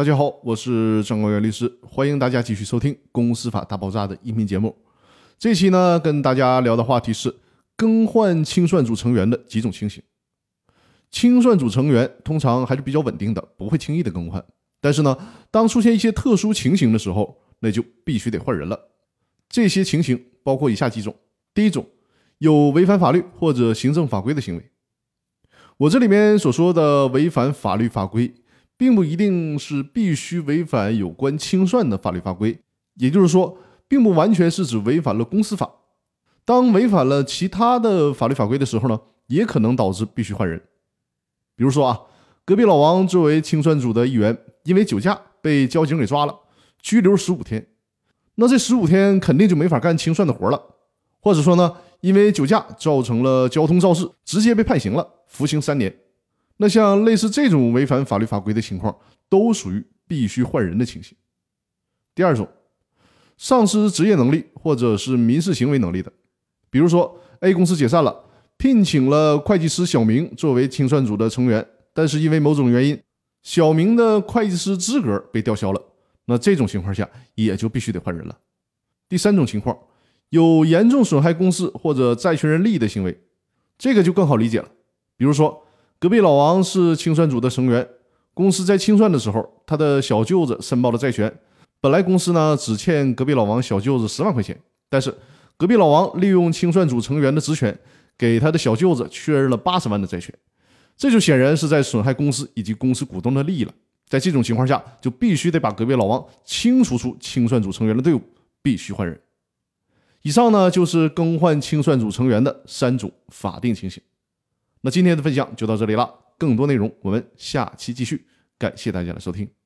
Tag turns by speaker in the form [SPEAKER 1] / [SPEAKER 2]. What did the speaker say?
[SPEAKER 1] 大家好，我是张光元律师，欢迎大家继续收听《公司法大爆炸》的音频节目。这期呢，跟大家聊的话题是更换清算组成员的几种情形。清算组成员通常还是比较稳定的，不会轻易的更换。但是呢，当出现一些特殊情形的时候，那就必须得换人了。这些情形包括以下几种：第一种，有违反法律或者行政法规的行为。我这里面所说的违反法律法规。并不一定是必须违反有关清算的法律法规，也就是说，并不完全是指违反了公司法。当违反了其他的法律法规的时候呢，也可能导致必须换人。比如说啊，隔壁老王作为清算组的一员，因为酒驾被交警给抓了，拘留十五天。那这十五天肯定就没法干清算的活了。或者说呢，因为酒驾造成了交通肇事，直接被判刑了，服刑三年。那像类似这种违反法律法规的情况，都属于必须换人的情形。第二种，丧失职业能力或者是民事行为能力的，比如说 A 公司解散了，聘请了会计师小明作为清算组的成员，但是因为某种原因，小明的会计师资格被吊销了，那这种情况下也就必须得换人了。第三种情况，有严重损害公司或者债权人利益的行为，这个就更好理解了，比如说。隔壁老王是清算组的成员，公司在清算的时候，他的小舅子申报了债权。本来公司呢只欠隔壁老王小舅子十万块钱，但是隔壁老王利用清算组成员的职权，给他的小舅子确认了八十万的债权，这就显然是在损害公司以及公司股东的利益了。在这种情况下，就必须得把隔壁老王清除出清算组成员的队伍，必须换人。以上呢就是更换清算组成员的三种法定情形。那今天的分享就到这里了，更多内容我们下期继续，感谢大家的收听。